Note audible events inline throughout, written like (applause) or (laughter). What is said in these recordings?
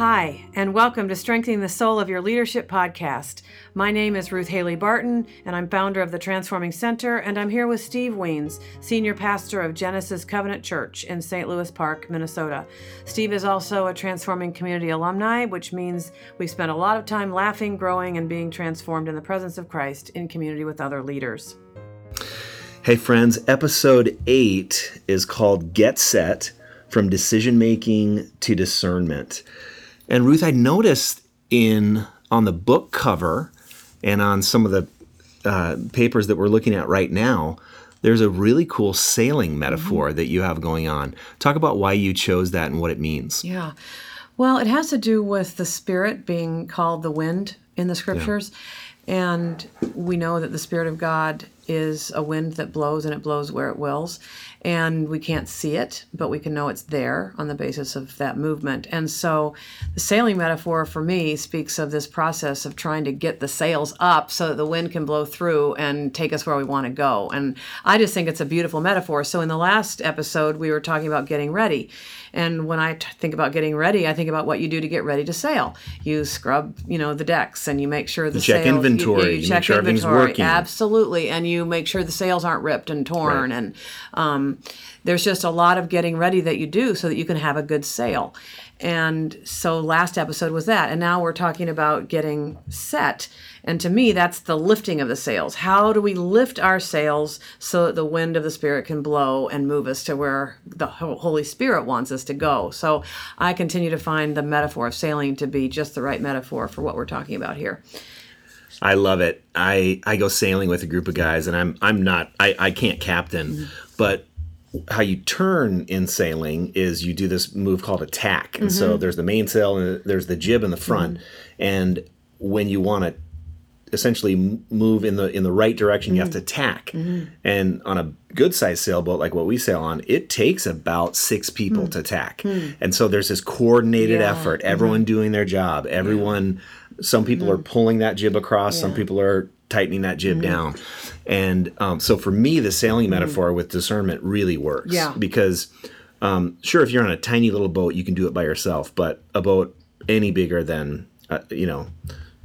Hi, and welcome to Strengthening the Soul of Your Leadership podcast. My name is Ruth Haley Barton, and I'm founder of the Transforming Center, and I'm here with Steve Wiens, Senior Pastor of Genesis Covenant Church in St. Louis Park, Minnesota. Steve is also a Transforming Community alumni, which means we spent a lot of time laughing, growing, and being transformed in the presence of Christ in community with other leaders. Hey, friends, episode eight is called Get Set From Decision Making to Discernment. And Ruth, I noticed in on the book cover and on some of the uh, papers that we're looking at right now, there's a really cool sailing metaphor mm-hmm. that you have going on. Talk about why you chose that and what it means. Yeah. Well, it has to do with the spirit being called the wind in the scriptures. Yeah. And we know that the Spirit of God is a wind that blows and it blows where it wills and we can't see it, but we can know it's there on the basis of that movement. And so the sailing metaphor for me speaks of this process of trying to get the sails up so that the wind can blow through and take us where we want to go. And I just think it's a beautiful metaphor. So in the last episode, we were talking about getting ready. And when I t- think about getting ready, I think about what you do to get ready to sail. You scrub, you know, the decks and you make sure the you check sails, inventory. You, you, you check sure inventory. Absolutely. And you make sure the sails aren't ripped and torn. Right. And um, there's just a lot of getting ready that you do so that you can have a good sail. And so last episode was that. And now we're talking about getting set. And to me, that's the lifting of the sails. How do we lift our sails so that the wind of the Spirit can blow and move us to where the Holy Spirit wants us to go? So I continue to find the metaphor of sailing to be just the right metaphor for what we're talking about here. I love it. I, I go sailing with a group of guys, and I'm I'm not I, I can't captain, mm-hmm. but how you turn in sailing is you do this move called a tack. And mm-hmm. so there's the mainsail and there's the jib in the front. Mm-hmm. And when you want to essentially move in the in the right direction, mm-hmm. you have to tack. Mm-hmm. And on a good sized sailboat like what we sail on, it takes about six people mm. to tack. Mm. And so there's this coordinated yeah. effort, everyone mm-hmm. doing their job, everyone yeah. Some people are mm-hmm. pulling that jib across, yeah. some people are tightening that jib down. And um, so for me, the sailing mm-hmm. metaphor with discernment really works. Yeah. Because um, sure, if you're on a tiny little boat, you can do it by yourself. But a boat any bigger than, uh, you know,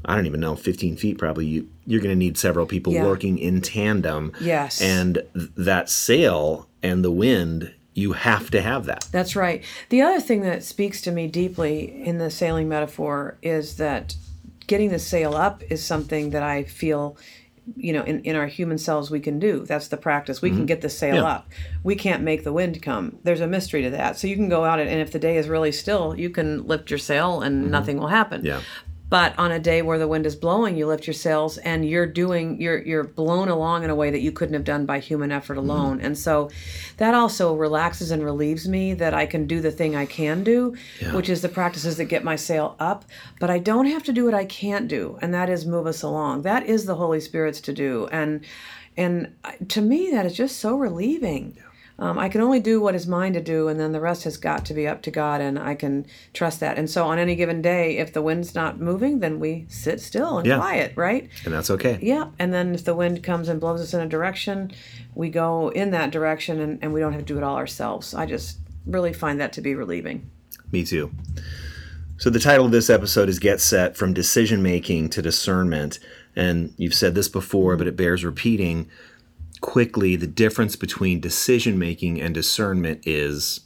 I don't even know, 15 feet probably, you, you're going to need several people yeah. working in tandem. Yes. And th- that sail and the wind you have to have that. That's right. The other thing that speaks to me deeply in the sailing metaphor is that getting the sail up is something that I feel you know in, in our human selves we can do. That's the practice. We mm-hmm. can get the sail yeah. up. We can't make the wind come. There's a mystery to that. So you can go out and, and if the day is really still you can lift your sail and mm-hmm. nothing will happen. Yeah but on a day where the wind is blowing you lift your sails and you're doing you're you're blown along in a way that you couldn't have done by human effort mm-hmm. alone mm-hmm. and so that also relaxes and relieves me that i can do the thing i can do yeah. which is the practices that get my sail up but i don't have to do what i can't do and that is move us along that is the holy spirit's to do and and to me that is just so relieving yeah um, I can only do what is mine to do, and then the rest has got to be up to God, and I can trust that. And so, on any given day, if the wind's not moving, then we sit still and yeah. quiet, right? And that's okay. Yeah. And then if the wind comes and blows us in a direction, we go in that direction, and, and we don't have to do it all ourselves. I just really find that to be relieving. Me too. So, the title of this episode is Get Set From Decision Making to Discernment. And you've said this before, but it bears repeating quickly the difference between decision making and discernment is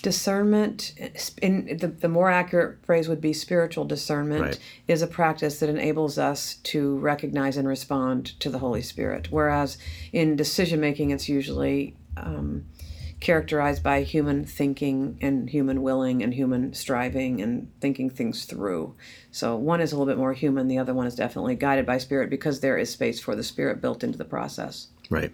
discernment in the, the more accurate phrase would be spiritual discernment right. is a practice that enables us to recognize and respond to the holy spirit. Whereas in decision making it's usually um, characterized by human thinking and human willing and human striving and thinking things through. So one is a little bit more human the other one is definitely guided by spirit because there is space for the spirit built into the process Right.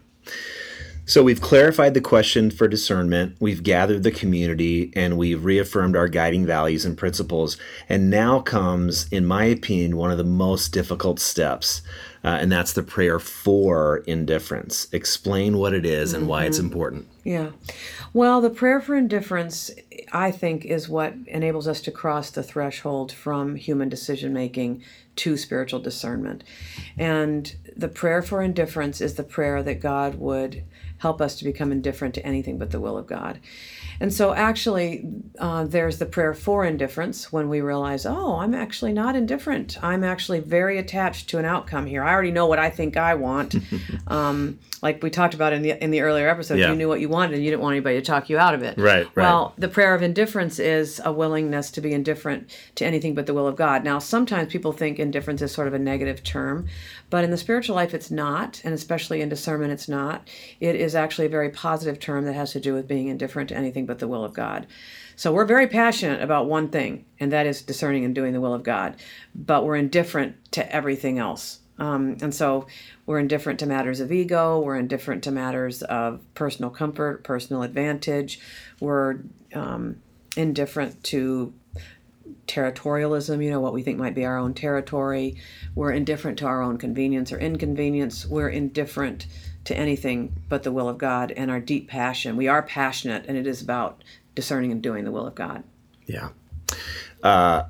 So we've clarified the question for discernment, we've gathered the community, and we've reaffirmed our guiding values and principles. And now comes, in my opinion, one of the most difficult steps, uh, and that's the prayer for indifference. Explain what it is and mm-hmm. why it's mm-hmm. important. Yeah. Well, the prayer for indifference, I think, is what enables us to cross the threshold from human decision making to spiritual discernment. And the prayer for indifference is the prayer that God would help us to become indifferent to anything but the will of God. And so, actually, uh, there's the prayer for indifference when we realize, oh, I'm actually not indifferent. I'm actually very attached to an outcome here. I already know what I think I want. (laughs) um, like we talked about in the in the earlier episode, Yeah. you knew what you wanted, and you didn't want anybody to talk you out of it. Right, right. Well, the prayer of indifference is a willingness to be indifferent to anything but the will of God. Now, sometimes people think indifference is sort of a negative term, but in the spiritual life, it's not, and especially in discernment, it's not. It is actually a very positive term that has to do with being indifferent to anything but the will of God. So we're very passionate about one thing, and that is discerning and doing the will of God, but we're indifferent to everything else. Um, and so we're indifferent to matters of ego, we're indifferent to matters of personal comfort, personal advantage, we're um, indifferent to territorialism, you know, what we think might be our own territory. We're indifferent to our own convenience or inconvenience. We're indifferent to anything but the will of God and our deep passion. We are passionate, and it is about discerning and doing the will of God. Yeah. Uh,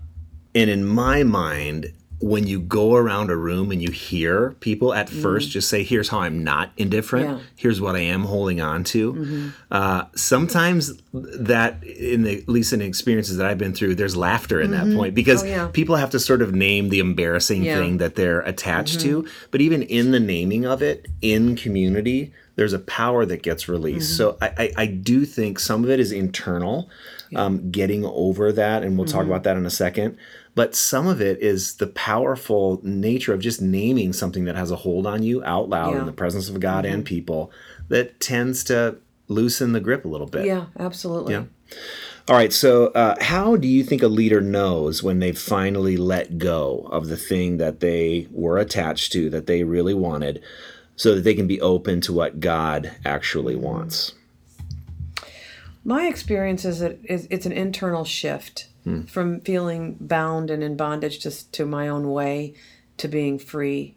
and in my mind, when you go around a room and you hear people at mm-hmm. first just say, "Here's how I'm not indifferent. Yeah. Here's what I am holding on to." Mm-hmm. Uh, sometimes that, in the at least in the experiences that I've been through, there's laughter in that mm-hmm. point because Oh, yeah. people have to sort of name the embarrassing Yeah. thing that they're attached to. But even in the naming of it in community, there's a power that gets released. So I, I, I do think some of it is internal, um, getting over that, and we'll talk about that in a second. But some of it is the powerful nature of just naming something that has a hold on you out loud Yeah. in the presence of God and people that tends to loosen the grip a little bit. Yeah, absolutely. Yeah. All right. So, uh, how do you think a leader knows when they've finally let go of the thing that they were attached to, that they really wanted, so that they can be open to what God actually wants? My experience is that it's an internal shift from feeling bound and in bondage to, to my own way to being free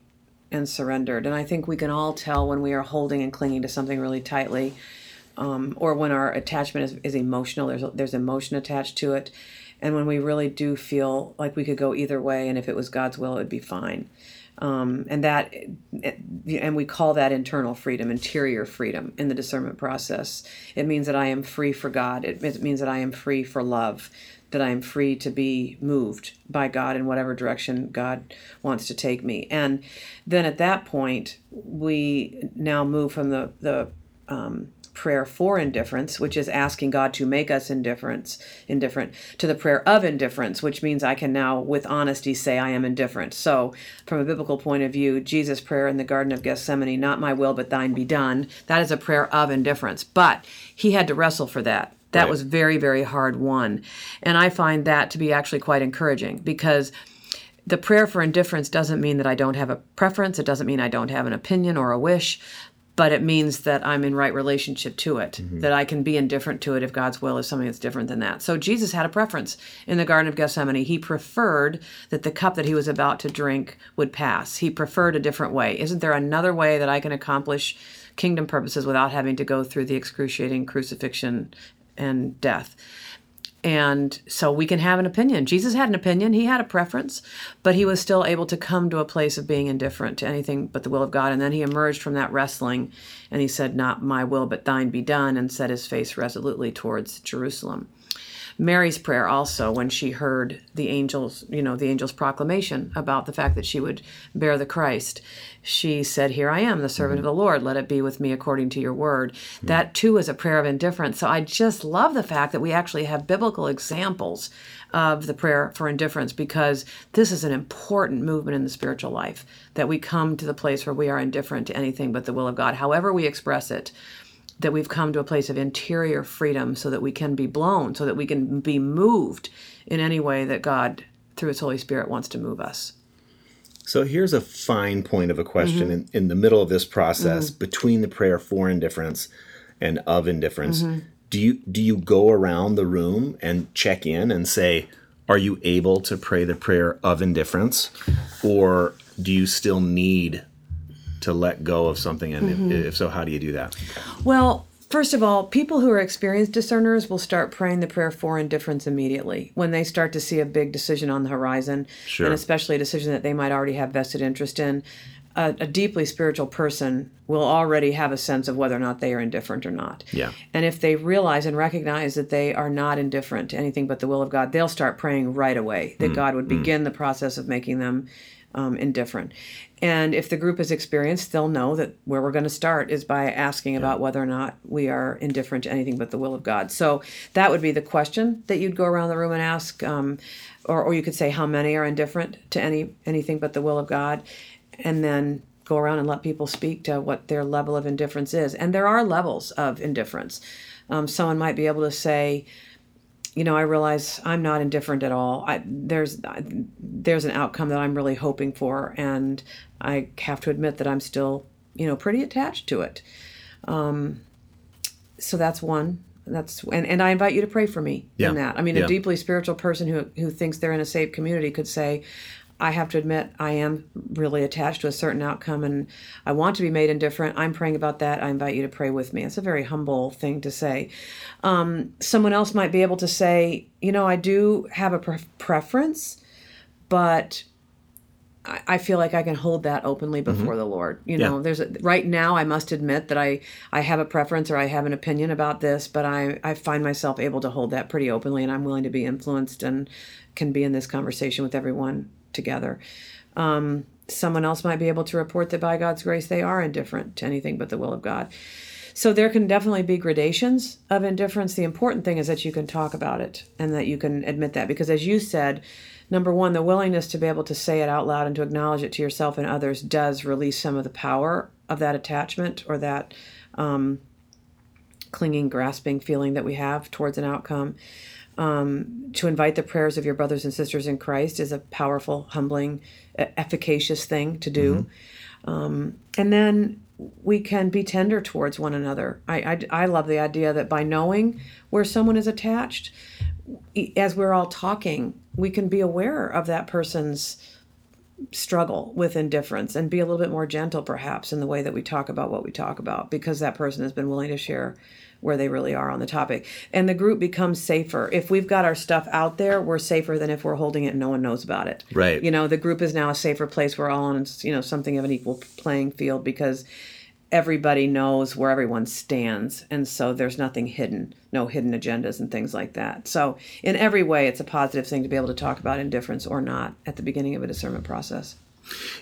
and surrendered. And I think we can all tell when we are holding and clinging to something really tightly, um, or when our attachment is, is emotional, there's, there's emotion attached to it. And when we really do feel like we could go either way, and if it was God's will, it would be fine um, and that and we call that internal freedom interior freedom in the discernment process it means that i am free for god it means that i am free for love that i am free to be moved by god in whatever direction god wants to take me and then at that point we now move from the the um, prayer for indifference, which is asking God to make us indifference, indifferent, to the prayer of indifference, which means I can now, with honesty, say I am indifferent. So, from a biblical point of view, Jesus' prayer in the Garden of Gethsemane, "Not my will, but Thine be done," that is a prayer of indifference. But he had to wrestle for that. That Right. was very, very hard won, and I find that to be actually quite encouraging because the prayer for indifference doesn't mean that I don't have a preference. It doesn't mean I don't have an opinion or a wish, but it means that I'm in right relationship to it, mm-hmm. that I can be indifferent to it if God's will is something that's different than that. So Jesus had a preference in the Garden of Gethsemane. He preferred that the cup that he was about to drink would pass. He preferred a different way. Isn't there another way that I can accomplish kingdom purposes without having to go through the excruciating crucifixion and death? And so we can have an opinion. Jesus had an opinion, he had a preference, but he was still able to come to a place of being indifferent to anything but the will of God. And then he emerged from that wrestling and he said, Not my will, but thine be done, and set his face resolutely towards Jerusalem. Mary's prayer also when she heard the angels, you know, the angel's proclamation about the fact that she would bear the Christ. She said, "Here I am, the servant of mm-hmm. the Lord. Let it be with me according to your word." Mm-hmm. That too is a prayer of indifference. So I just love the fact that we actually have biblical examples of the prayer for indifference because this is an important movement in the spiritual life that we come to the place where we are indifferent to anything but the will of God, however we express it that we've come to a place of interior freedom so that we can be blown, so that we can be moved in any way that God, through His Holy Spirit, wants to move us. So here's a fine point of a question mm-hmm. in, in the middle of this process mm-hmm. between the prayer for indifference and of indifference. Mm-hmm. Do you do you go around the room and check in and say, are you able to pray the prayer of indifference, or do you still need to let go of something? And if, mm-hmm. if so, how do you do that? Well, First of all, people who are experienced discerners will start praying the prayer for indifference immediately when they start to see a big decision on the horizon, Sure. and especially a decision that they might already have vested interest in. A, a deeply spiritual person will already have a sense of whether or not they are indifferent or not. Yeah. And if they realize and recognize that they are not indifferent to anything but the will of God, they'll start praying right away that mm, God would mm. begin the process of making them um, indifferent. And if the group is experienced, they'll know that where we're going to start is by asking about whether or not we are indifferent to anything but the will of God. So that would be the question that you'd go around the room and ask, um, or, or you could say how many are indifferent to any anything but the will of God, and then go around and let people speak to what their level of indifference is. And there are levels of indifference. Um, someone might be able to say, you know, I realize I'm not indifferent at all. I, there's there's an outcome that I'm really hoping for, and I have to admit that I'm still, you know, pretty attached to it. Um, so that's one. That's and, and I invite you to pray for me Yeah. in that. I mean, Yeah. a deeply spiritual person who who thinks they're in a safe community could say, I have to admit I am really attached to a certain outcome and I want to be made indifferent. I'm praying about that. I invite you to pray with me. It's a very humble thing to say. Um, someone else might be able to say, you know, I do have a pre- preference, but I, I feel like I can hold that openly before the Lord. You know, Yeah. there's a, right now I must admit that I I have a preference or I have an opinion about this, but I I find myself able to hold that pretty openly, and I'm willing to be influenced and can be in this conversation with everyone together. Um, someone else might be able to report that by God's grace they are indifferent to anything but the will of God. So there can definitely be gradations of indifference. The important thing is that you can talk about it and that you can admit that because as you said, number 1, the willingness to be able to say it out loud and to acknowledge it to yourself and others does release some of the power of that attachment or that um, clinging, grasping feeling that we have towards an outcome. Um, to invite the prayers of your brothers and sisters in Christ is a powerful, humbling, efficacious thing to do. Um, and then we can be tender towards one another. I, I, I love the idea that by knowing where someone is attached, as we're all talking, we can be aware of that person's struggle with indifference and be a little bit more gentle perhaps in the way that we talk about what we talk about because that person has been willing to share where they really are on the topic. And the group becomes safer. If we've got our stuff out there we're safer than if we're holding it and no one knows about it. Right. you know the group is now a safer place. We're all on you know something of an equal playing field because everybody knows where everyone stands. And so there's nothing hidden no hidden agendas and things like that. So in every way it's a positive thing to be able to talk about indifference or not at the beginning of a discernment process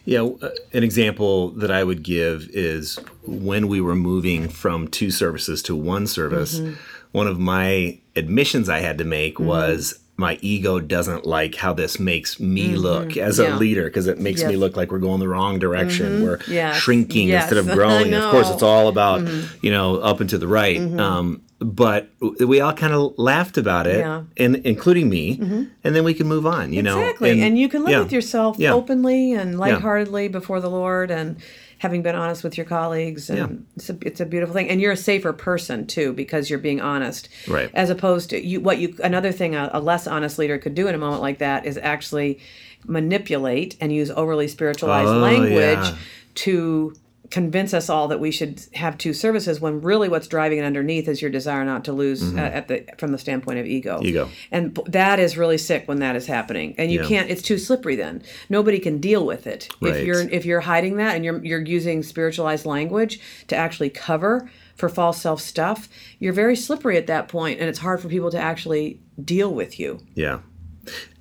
Yeah, uh, an example that I would give is when we were moving from two services to one service, Mm-hmm. one of my admissions I had to make was my ego doesn't like how this makes me look as Mm-hmm. Yeah. a leader because it makes me look like we're going the wrong direction. We're Yes. shrinking Yes. instead of (laughs) growing. And of course. Mm-hmm. it's all about, you know, up and to the right. Um, but we all kind of laughed about it, Yeah. Mm-hmm. and including me, and then we can move on. You know, Exactly. And, you can live yeah. with yourself openly and lightheartedly before the Lord and having been honest with your colleagues. And Yeah. it's, a, it's a beautiful thing. And you're a safer person too because you're being honest. Right. As opposed to you, what you, another thing a, a less honest leader could do in a moment like that is actually manipulate and use overly spiritualized Oh, language yeah. to convince us all that we should have two services when really what's driving it underneath is your desire not to lose uh, at the from the standpoint of ego Mm-hmm. Ego. and that is really sick when that is happening and you Yeah. can't it's too slippery then nobody can deal with it Right. if you're if you're hiding that and you're you're using spiritualized language to actually cover for false self stuff you're very slippery at that point and it's hard for people to actually deal with you Yeah.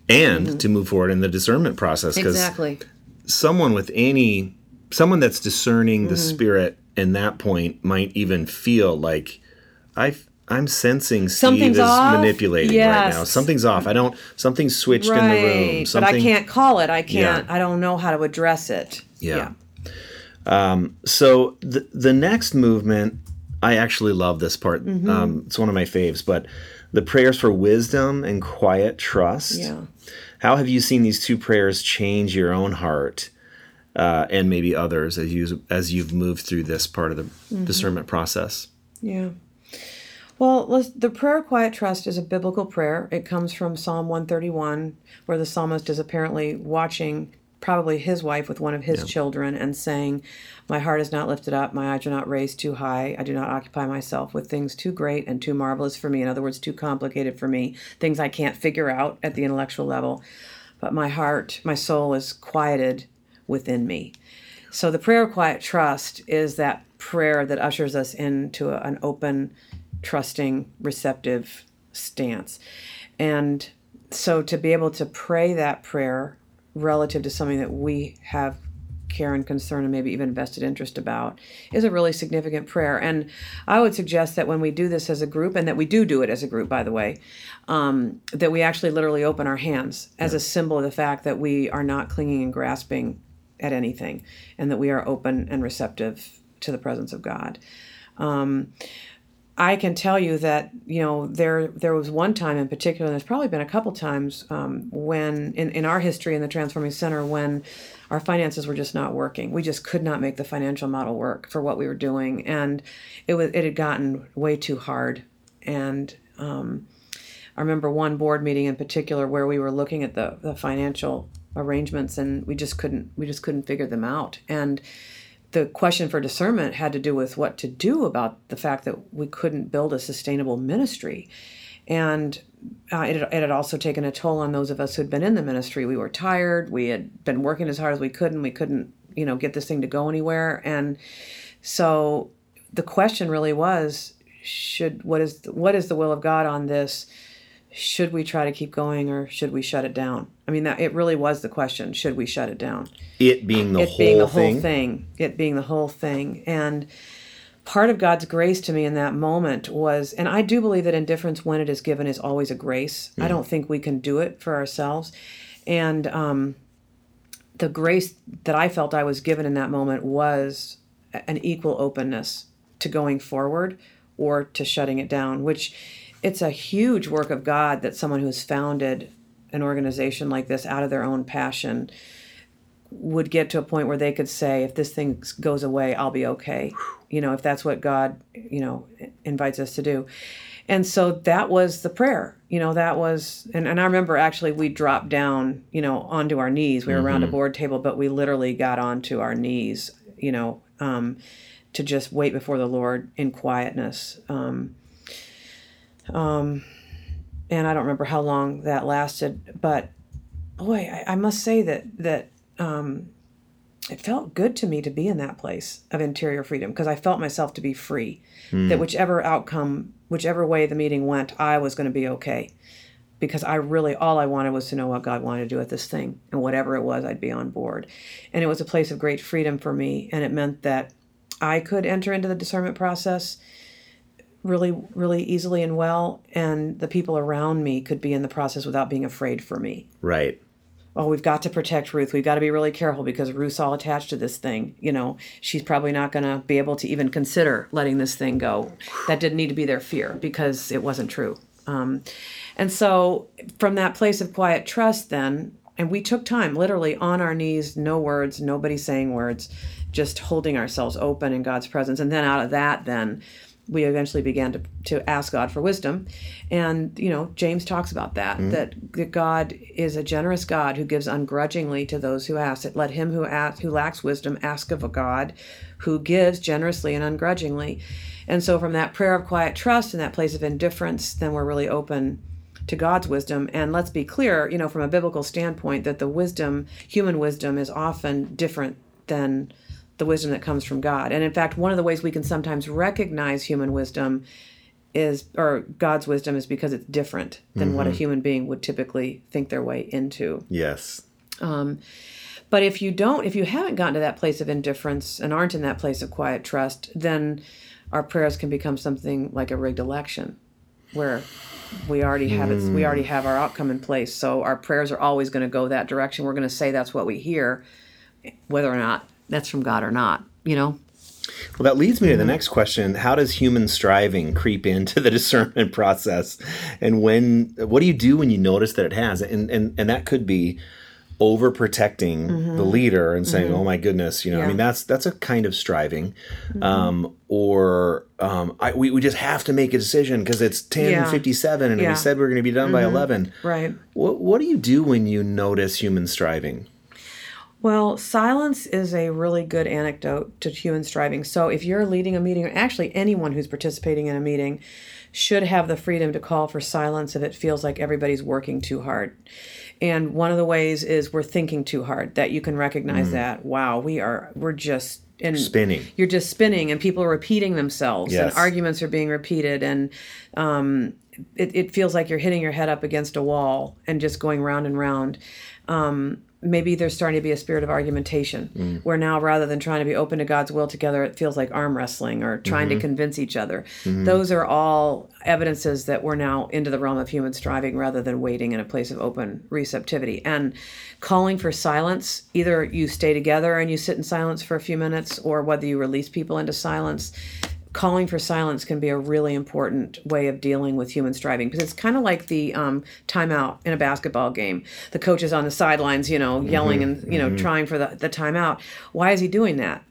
And to move forward in the discernment process because Mm-hmm. exactly someone with any someone that's discerning Mm-hmm. the spirit in that point might even feel like I I'm sensing Steve Something's is off? manipulating right now. Something's off. I don't something's switched in the room. but Something i can't call it i can't Yeah. i don't know how to address it Yeah. So the the next movement, I actually love this part. Mm-hmm. Um, it's one of my faves. But the prayers for wisdom and quiet trust. yeah How have you seen these two prayers change your own heart uh, and maybe others as you as you've moved through this part of the Mm-hmm. discernment process? Yeah. Well, the prayer of quiet trust is a biblical prayer. It comes from Psalm 131, where the psalmist is apparently watching probably his wife with one of his children and saying, My heart is not lifted up, my eyes are not raised too high, I do not occupy myself with things too great and too marvelous for me. In other words, too complicated for me, things I can't figure out at the intellectual level. But my heart, my soul is quieted within me. So the prayer of quiet trust is that prayer that ushers us into a- an open, trusting, receptive stance. And so to be able to pray that prayer relative to something that we have care and concern and maybe even vested interest about is a really significant prayer. And I would suggest that when we do this as a group, and that we do do it as a group, by the way, um, that we actually literally open our hands as a symbol of the fact that we are not clinging and grasping at anything and that we are open and receptive to the presence of God. Um, I can tell you that you know there there was one time in particular, and there's probably been a couple times um, when in, in our history in the Transforming Center when our finances were just not working. We just could not make the financial model work for what we were doing, and it was it had gotten way too hard. And um, I remember one board meeting in particular where we were looking at the, the financial arrangements, and we just couldn't we just couldn't figure them out. And the question for discernment had to do with what to do about the fact that we couldn't build a sustainable ministry. And uh, it, it had also taken a toll on those of us who'd been in the ministry. We were tired. We had been working as hard as we could, and we couldn't, you know, get this thing to go anywhere. And so the question really was, should what is what is the will of God on this? Should we try to keep going, or should we shut it down? I mean, that it really was the question: Should we shut it down? It being the it whole being the thing. whole thing it being the whole thing and part of god's grace to me in that moment was and i do believe that indifference when it is given is always a grace i don't think we can do it for ourselves and um, the grace that i felt i was given in that moment was an equal openness to going forward or to shutting it down which it's a huge work of god that someone who's founded an organization like this out of their own passion would get to a point where they could say, if this thing goes away, I'll be okay. You know, if that's what God, you know, invites us to do. And so that was the prayer. You know, that was, and, and I remember actually we dropped down, you know, onto our knees. We were around a board table, but we literally got onto our knees, you know, um, to just wait before the Lord in quietness. Um, um, and I don't remember how long that lasted, but boy, I, I must say that that um, it felt good to me to be in that place of interior freedom because I felt myself to be free. That whichever outcome, whichever way the meeting went, I was going to be okay. Because I really, all I wanted was to know what God wanted to do with this thing. And whatever it was, I'd be on board. And it was a place of great freedom for me. And it meant that I could enter into the discernment process really, really easily and well. And the people around me could be in the process without being afraid for me Right. oh, we've got to protect Ruth. We've got to be really careful because Ruth's all attached to this thing. You know, she's probably not going to be able to even consider letting this thing go. That didn't need to be their fear because it wasn't true. Um, and so, from that place of quiet trust, then, and we took time, literally on our knees, no words, nobody saying words, just holding ourselves open in God's presence. And then out of that, then, we eventually began to, to ask God for wisdom. And, you know, James talks about that, mm-hmm. that, that God is a generous God who gives ungrudgingly to those who ask it. Let him who ask, who lacks wisdom ask of a God who gives generously and ungrudgingly. And so from that prayer of quiet trust and that place of indifference, then we're really open to God's wisdom. And let's be clear, you know, from a biblical standpoint, that the wisdom, human wisdom, is often different than the wisdom that comes from God. And in fact, one of the ways we can sometimes recognize human wisdom is, or God's wisdom, is because it's different than what a mm-hmm. human being would typically think their way into. Yes. Um, but if you don't, if you haven't gotten to that place of indifference and aren't in that place of quiet trust, then our prayers can become something like a rigged election, where we already have it. We already hmm. have our outcome in place. So our prayers are always going to go that direction. We're going to say that's what we hear, whether or not that's from God or not. You know. Well, that leads me Mm-hmm. to the next question. How does human striving creep into the (laughs) discernment process? And when what do you do when you notice that it has? And and, and that could be overprotecting the leader and saying, "Oh my goodness," you know. I Mm-hmm. Mean, that's that's a kind of striving. Um, or um, I, we, we just have to make a decision because it's 10:57 Yeah. and Yeah. Mm-hmm. we said we are going to be done by 11. Right. What what do you do when you notice human striving? Well, silence is a really good anecdote to human striving. So if you're leading a meeting, or actually anyone who's participating in a meeting, should have the freedom to call for silence if it feels like everybody's working too hard. And one of the ways is we're thinking too hard. That you can recognize that. Wow, we are. We're just in Spinning. You're just spinning, and people are repeating themselves, and arguments are being repeated, and um, it, it feels like you're hitting your head up against a wall and just going round and round. Um, maybe there's starting to be a spirit of argumentation mm. where now rather than trying to be open to God's will together, it feels like arm wrestling or trying to mm-hmm. convince each other. Mm-hmm. Those are all evidences that we're now into the realm of human striving rather than waiting in a place of open receptivity. And calling for silence, either you stay together and you sit in silence for a few minutes, or whether you release people into silence calling for silence can be a really important way of dealing with human striving because it's kind of like the um, timeout in a basketball game. The coach is on the sidelines, you know, yelling and you know trying for the, the timeout. Why is he doing that?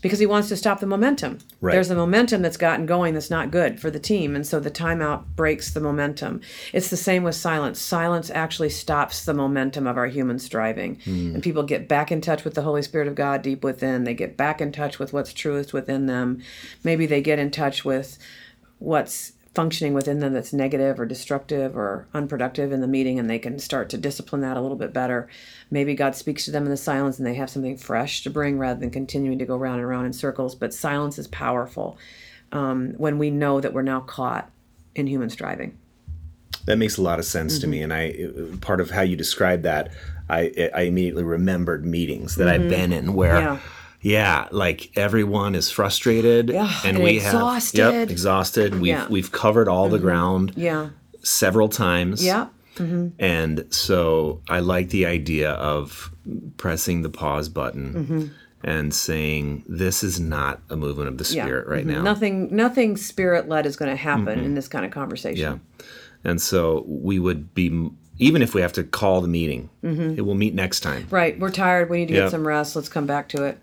Because he wants to stop the momentum. Right. There's a momentum that's gotten going that's not good for the team, and so the timeout breaks the momentum. It's the same with silence. Silence actually stops the momentum of our human striving, hmm. and people get back in touch with the Holy Spirit of God deep within. They get back in touch with what's truest within them. Maybe they get in touch with what's functioning within them that's negative or destructive or unproductive in the meeting and they can start to discipline that a little bit better maybe god speaks to them in the silence and they have something fresh to bring rather than continuing to go round and round in circles but silence is powerful um, when we know that we're now caught in human striving That makes a lot of sense to me, and I part of how you described that, I I immediately remembered meetings that I've been in where. Yeah. Yeah, like everyone is frustrated, Yeah, and, and we exhausted. have yep, exhausted. We've Yeah. we've covered all the ground yeah several times. yeah And so I like the idea of pressing the pause button Mm-hmm. and saying, This is not a movement of the yeah spirit right Mhm. now. nothing nothing spirit led is going to happen in this kind of conversation Yeah. And so we would be, even if we have to call the meeting, it will meet next time. right we're tired we need to Yeah. get some rest let's come back to it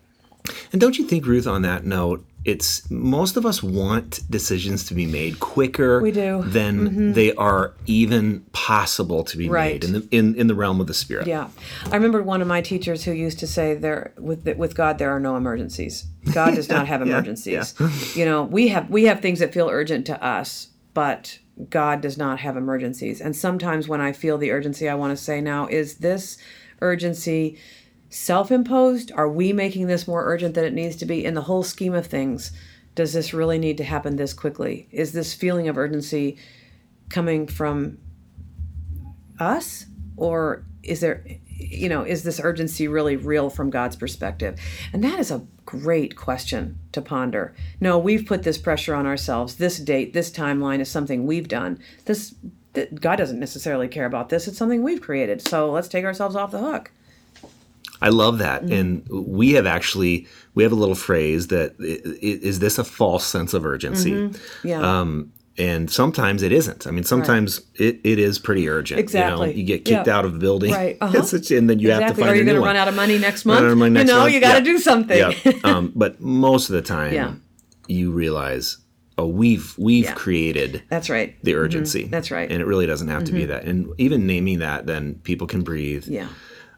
And don't you think, Ruth, on that note, it's most of us want decisions to be made quicker We do. Mm-hmm. than they are even possible to be Right. made in the in, in the realm of the spirit. Yeah, I remember one of my teachers who used to say, "There with with God, there are no emergencies. God does not (laughs) have emergencies. You know, we have we have things that feel urgent to us, but God does not have emergencies. And sometimes when I feel the urgency, I want to say, now is this urgency self-imposed? Are we making this more urgent than it needs to be? In the whole scheme of things? Does this really need to happen this quickly? Is this feeling of urgency coming from us? Or is there you know is this urgency really real from god's perspective? And that is a great question to ponder. No we've put this pressure on ourselves. This date this timeline is something we've done. This god doesn't necessarily care about this. It's something we've created. So let's take ourselves off the hook I love that. Mm-hmm. And we have actually we have a little phrase that is this a false sense of urgency? Mm-hmm. yeah Um, and sometimes it isn't. I mean, sometimes it, it is pretty urgent. Exactly. You, know, you get kicked Yeah. out of a building, Right. (laughs) Uh-huh. And then you have to exactly find are you a going to run out of money next Run month out of money you next know month. you got to Yeah. do something Yeah. um, but most of the time, Yeah. you realize, oh, we've we've created that's right the urgency. That's right. Mm-hmm. And it really doesn't have to be that. And even naming that, then people can breathe. yeah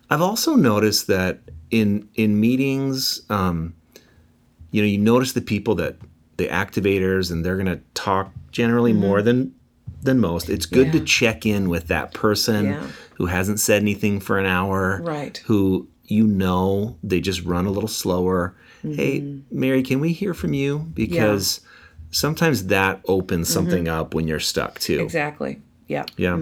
I've also noticed that in in meetings, um, you know, you notice the people that the activators, and they're going to talk generally more than than most. It's good to Mm-hmm. Check in with that person Yeah. who hasn't said anything for an hour, Right. Who you know they just run a little slower. Hey, Mm-hmm. Mary, can we hear from you? Because sometimes that opens something up when you're stuck too. Mm-hmm. exactly yeah Yeah.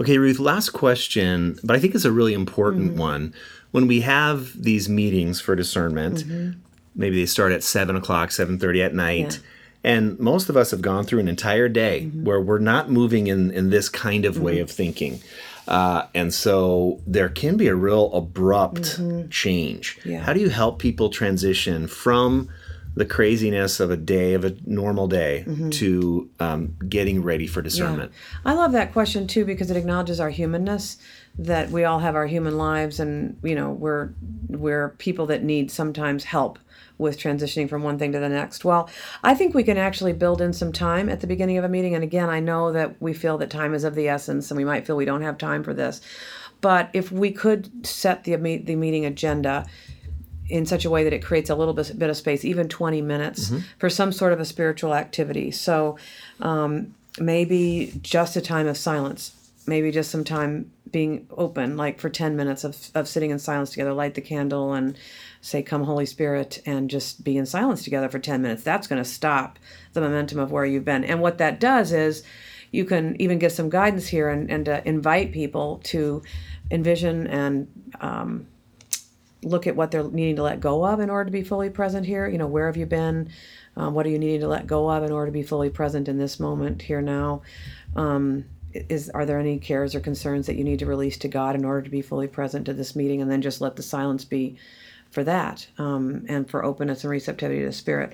Okay, Ruth, last question, but I think it's a really important Mm-hmm. one. When we have these meetings for discernment, Mm-hmm. maybe they start at seven o'clock, seven thirty at night. And most of us have gone through an entire day Mm-hmm. where we're not moving in, in this kind of way of thinking. Uh, and so there can be a real abrupt change. Mm-hmm. Yeah. How do you help people transition from the craziness of a day, of a normal day, Mm-hmm. to um, getting ready for discernment? I love that question too because it acknowledges our humanness that we all have our human lives and you know we're we're people that need sometimes help with transitioning from one thing to the next. Well, I think we can actually build in some time at the beginning of a meeting and again, I know that we feel that time is of the essence and we might feel we don't have time for this. But if we could set the the meeting agenda in such a way that it creates a little bit, bit of space, even 20 minutes, for some sort of a spiritual activity. So um, maybe just a time of silence, maybe just some time being open, like for 10 minutes of, of sitting in silence together, light the candle and say, Come, Holy Spirit, and just be in silence together for 10 minutes. That's going to stop the momentum of where you've been. And what that does is you can even get some guidance here and, and uh, invite people to envision and um, look at what they're needing to let go of in order to be fully present here. You know, where have you been? Um, what are you needing to let go of in order to be fully present in this moment here now? Um, is are there any cares or concerns that you need to release to God in order to be fully present to this meeting, and then just let the silence be for that um, and for openness and receptivity to the Spirit.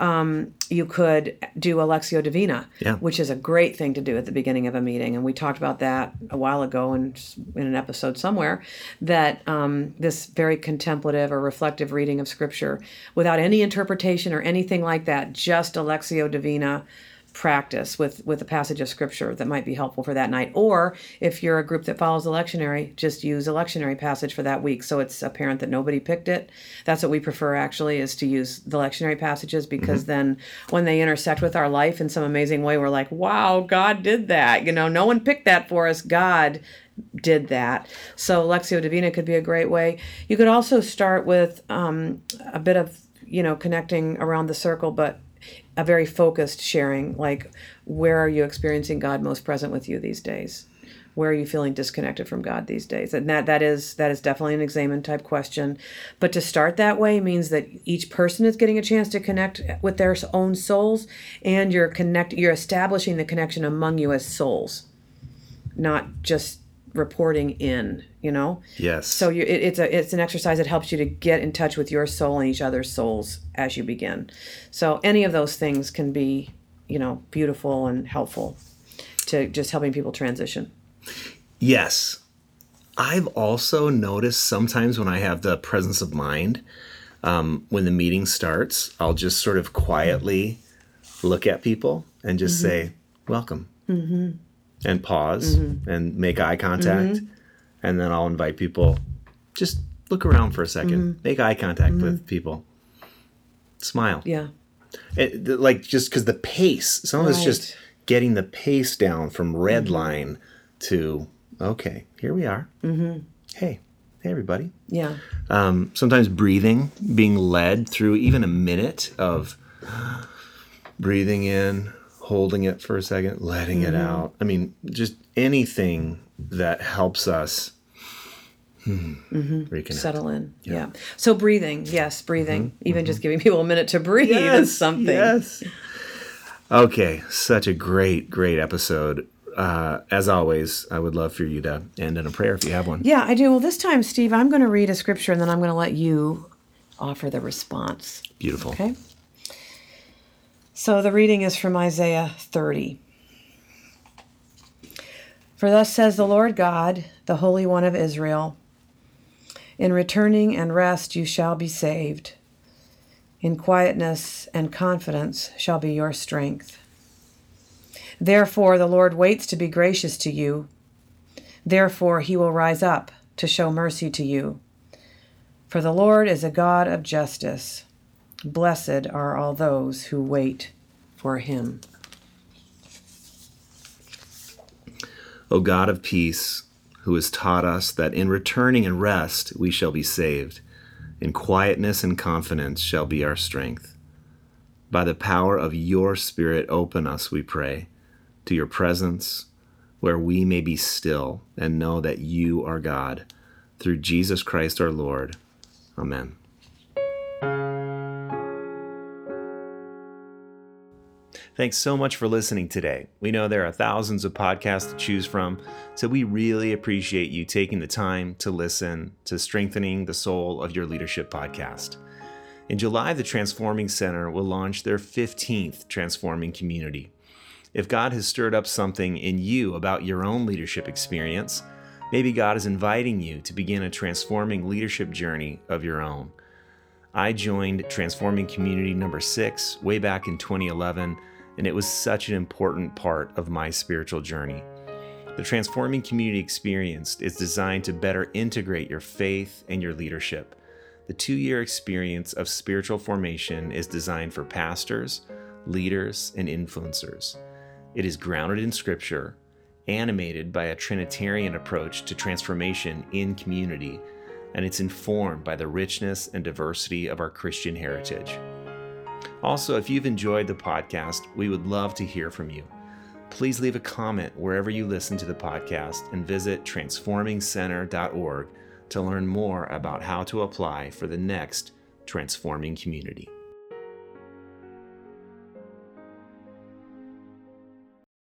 Um, you could do a Lectio Divina, Yeah. which is a great thing to do at the beginning of a meeting, and we talked about that a while ago in in an episode somewhere. That um, this very contemplative or reflective reading of Scripture, without any interpretation or anything like that, just a Lectio Divina practice with with a passage of scripture that might be helpful for that night. Or if you're a group that follows the lectionary just use a lectionary passage for that week so it's apparent that nobody picked it. That's what we prefer actually is to use the lectionary passages because then when they intersect with our life in some amazing way we're like wow god did that. You know no one picked that for us. God did that. So Lectio Divina could be a great way. You could also start with um, a bit of, you know, connecting around the circle, but a very focused sharing. Like, where are you experiencing God most present with you these days? Where are you feeling disconnected from God these days? And that that is that is definitely an examen type question. But to start that way means that each person is getting a chance to connect with their own souls, and you're connect you're establishing the connection among you as souls not just reporting in you know Yes. so you it, it's a it's an exercise that helps you to get in touch with your soul and each other's souls as you begin so any of those things can be you know beautiful and helpful to just helping people transition Yes. I've also noticed sometimes when I have the presence of mind, um, when the meeting starts, I'll just sort of quietly look at people and just say, Welcome. And pause mm-hmm. and make eye contact. Mm-hmm. And then I'll invite people, just look around for a 2nd mm-hmm. make eye contact with people, smile. yeah It, like just because the pace, some of it's just getting the pace down from red line to okay, here we are. Mm-hmm. Hey, hey, everybody. yeah Um, sometimes breathing, being led through even a minute of (gasps) breathing in, holding it for a second, letting it out. I mean, just anything that helps us hmm, reconnect. settle in yeah, so breathing yes breathing even just giving people a minute to breathe is something Yes. Okay, such a great, great episode. Uh, as always, I would love for you to end in a prayer if you have one. yeah i do well this time steve i'm going to read a scripture and then i'm going to let you offer the response Beautiful. Okay. So the reading is from Isaiah 30. For thus says the Lord God, the Holy One of Israel In returning and rest you shall be saved. In quietness and confidence shall be your strength. Therefore, the Lord waits to be gracious to you. Therefore, he will rise up to show mercy to you. For the Lord is a God of justice. Blessed are all those who wait for him. O God of peace, who has taught us that in returning and rest we shall be saved, in quietness and confidence shall be our strength. By the power of your Spirit, open us, we pray, to your presence, where we may be still and know that you are God. Through Jesus Christ our Lord. Amen. Thanks so much for listening today. We know there are thousands of podcasts to choose from, so we really appreciate you taking the time to listen to Strengthening the Soul of Your Leadership podcast. In July, the Transforming Center will launch their 15th Transforming Community. If God has stirred up something in you about your own leadership experience, maybe God is inviting you to begin a transforming leadership journey of your own. I joined Transforming Community number six way back in 2011, and it was such an important part of my spiritual journey. The Transforming Community Experience is designed to better integrate your faith and your leadership. The two year experience of spiritual formation is designed for pastors, leaders, and influencers. It is grounded in Scripture, animated by a Trinitarian approach to transformation in community, and it's informed by the richness and diversity of our Christian heritage. Also, if you've enjoyed the podcast, we would love to hear from you. Please leave a comment wherever you listen to the podcast and visit transformingcenter.org to learn more about how to apply for the next Transforming Community.